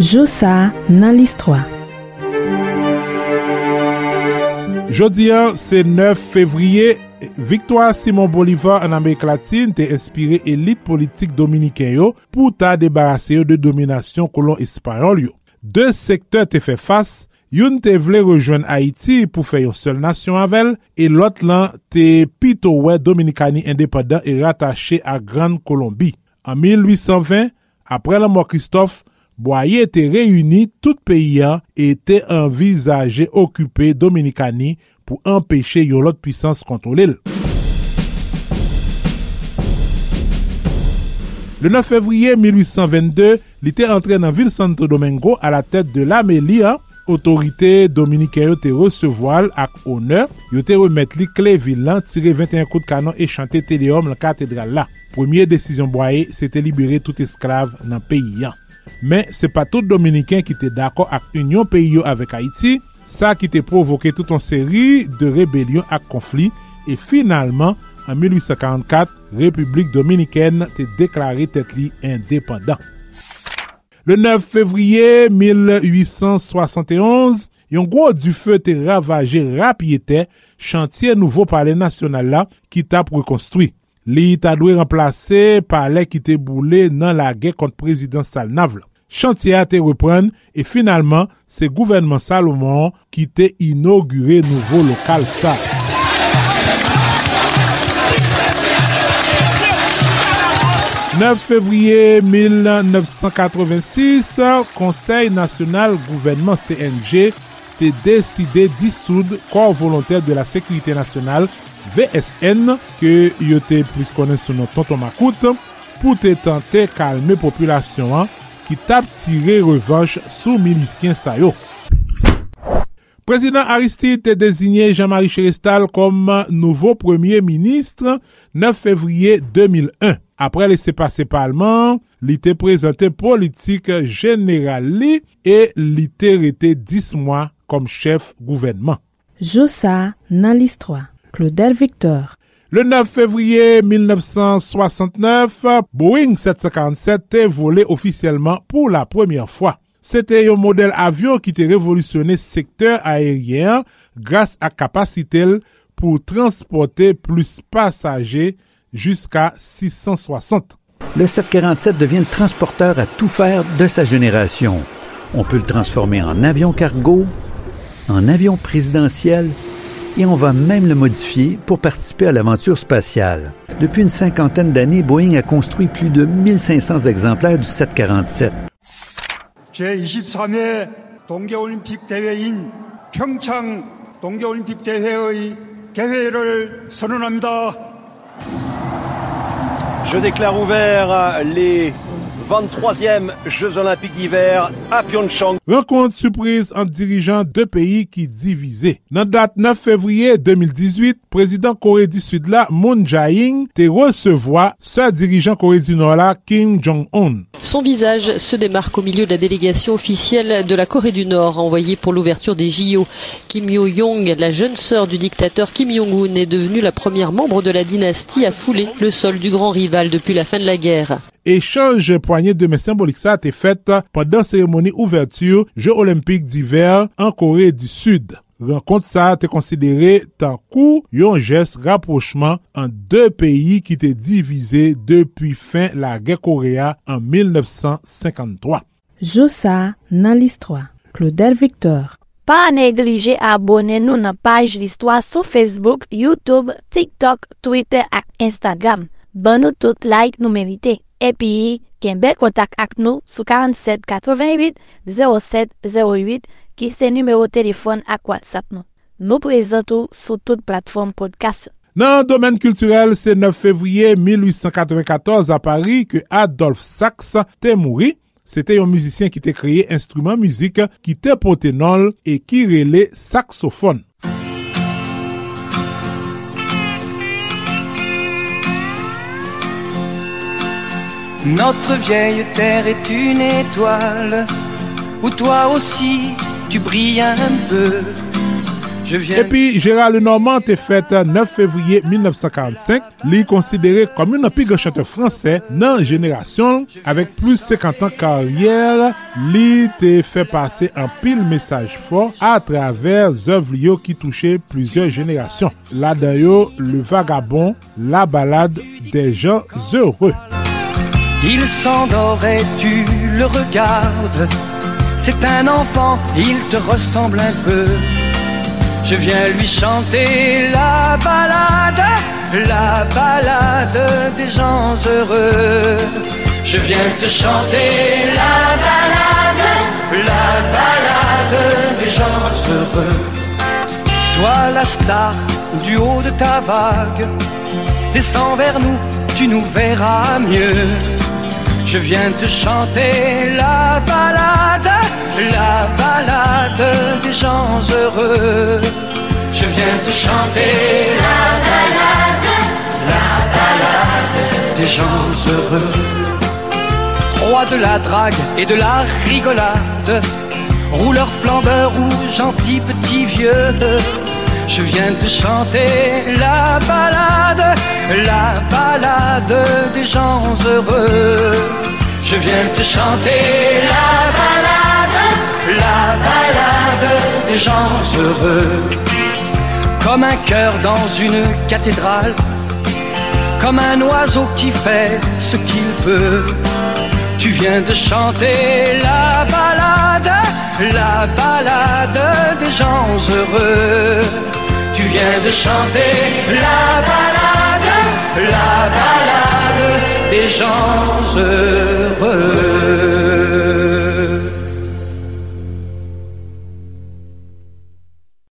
Joussa nan l'histoire Jodi an, se 9 fevriye, Victoire Simon Bolivar an Amerik Latine te espire elit politik dominiken yo pou ta debarase yo de dominasyon kolon espanyol yo. De sektor te fe fas, yon te vle rejoen Haiti pou fe yon sel nasyon avel, e lot lan te pito we Dominikani indépendant e ratache a Gran Kolombi. An 1820, apre la mò Christophe, Boye te reyuni tout peyi an e te envizaje okupe Dominikani pou empeshe yon lot pwisans kontrolil. Le 9 fevriye 1822, li te entre nan vil Santo Domingo a la tèt de la Melia otorite Dominiken yo te resevoal ak oner, yo te remet li kle vil lan tire 21 kout kanon e chante teleom la katedral la. Premye desisyon boye, se te libere tout esklav nan peyi yan. Men, se pa tout Dominiken ki te dako ak union peyi yo avek Haiti, sa ki te provoke tout an seri de rebelyon ak konflik, e finalman, an 1844, Republik Dominiken te deklare tet li independant. Le 9 fevriye 1871, yon gwo du fe te ravaje rapyete chantye nouvo pale nasyonal la ki tap rekonstrui. Li ta dwe remplase pale ki te boule nan la gen kont prezident Salnav la. Chantye a te repren e finalman se gouvenman Salomon ki te inaugure nouvo lokal sa. 9 fevriye 1986, Konseil National Gouvernement CNG te deside disoud kor volontèr de la Sekurite Nationale VSN ke yote plis konen sou nou Tonton Makout pou te tante kalme populasyon an ki tap tire revanche sou milisyen sayo. Prezident Aristide te dezigne Jean-Marie Cherestal kom nouvo premier ministre 9 fevriye 2001. Apre li se pase palman, li te prezante politik generali e li te rete 10 mwa kom chef gouvenman. Josa nan listwa Claudel Victor Le 9 fevriye 1969, Boeing 747 te vole ofisyeleman pou la premiye fwa. Se te yon model avyon ki te revolusyone sektor aeryen grase a kapasitel pou transporte plus pasaje jiska 660. Le 747 devient le transporteur à tout faire de sa génération. On peut le transformer en avion cargo, en avion présidentiel et on va même le modifier pour participer à l'aventure spatiale. Depuis une cinquantaine d'années, Boeing a construit plus de 1500 exemplaires du 747. 제23회 동계올림픽 대회인 평창 동계올림픽 대회의 개회를 선언합니다. Je déclare ouvert les 23e Jeux Olympiques d'hiver à Pyeongchang. Rencontre surprise entre dirigeants de pays qui divisé. Nan date 9 février 2018, président Corée du Sud la Moon Jae-in te recevoit sa dirigeant Corée du Nord la Kim Jong-un. Son visage se démarque au milieu de la délégation officielle de la Corée du Nord envoyée pour l'ouverture des JO. Kim Yo-young, la jeune sœur du dictateur Kim Jong-un, est devenue la première membre de la dynastie à fouler le sol du grand rival depuis la fin de la guerre. Echange poanye deme sembolik sa te fet padan seremoni ouverture Je Olimpik d'hiver an Kore di Sud. Renkont sa te konsidere tan kou yon jes rapprochman an de peyi ki te divize depi fin la gen Korea an 1953. Joussa nan l'histoire. Claudel Victor Pa neglije abone nou nan paj l'histoire sou Facebook, Youtube, TikTok, Twitter ak Instagram. Ban nou tout like nou merite. epi kenbe kontak ak nou sou 47 88 07 08 ki se numero telefon ak WhatsApp nou. Nou prezentou sou tout platform podcast. Nan domen kulturel, se 9 fevriye 1894 a Paris ke Adolphe Sachs te mouri. Se te yon müzisyen ki te kreye instrument müzik ki te pote nol e ki rele saxofon. Notre vieille terre est une étoile où toi aussi tu brilles un peu. Je viens Et puis, Gérard Lenormand te fète 9 février 1945. Li considéré comme un grand chanteur français dans génération avec plus de 50 ans de carrière. Li te fait passer un pile message fort à travers œuvres qui touchaient plusieurs générations. Là le vagabond, la balade des gens heureux. Il s'endort et tu le regardes. C'est un enfant, il te ressemble un peu. Je viens lui chanter la balade, la balade des gens heureux. Je viens te chanter la balade, la balade des gens heureux. Toi la star du haut de ta vague, descends vers nous, tu nous verras mieux. Je viens te chanter la balade, la balade des gens heureux. Je viens te chanter la balade, la balade des gens heureux. Roi de la drague et de la rigolade, rouleur flambeur ou gentil petit vieux. Je viens te chanter la balade, la balade des gens heureux. Je viens te chanter la balade, la balade des gens heureux. Comme un cœur dans une cathédrale, comme un oiseau qui fait ce qu'il veut. Tu viens de chanter la balade, la balade des gens heureux. Tu viens de chanter la balade, la balade des gens heureux. 呃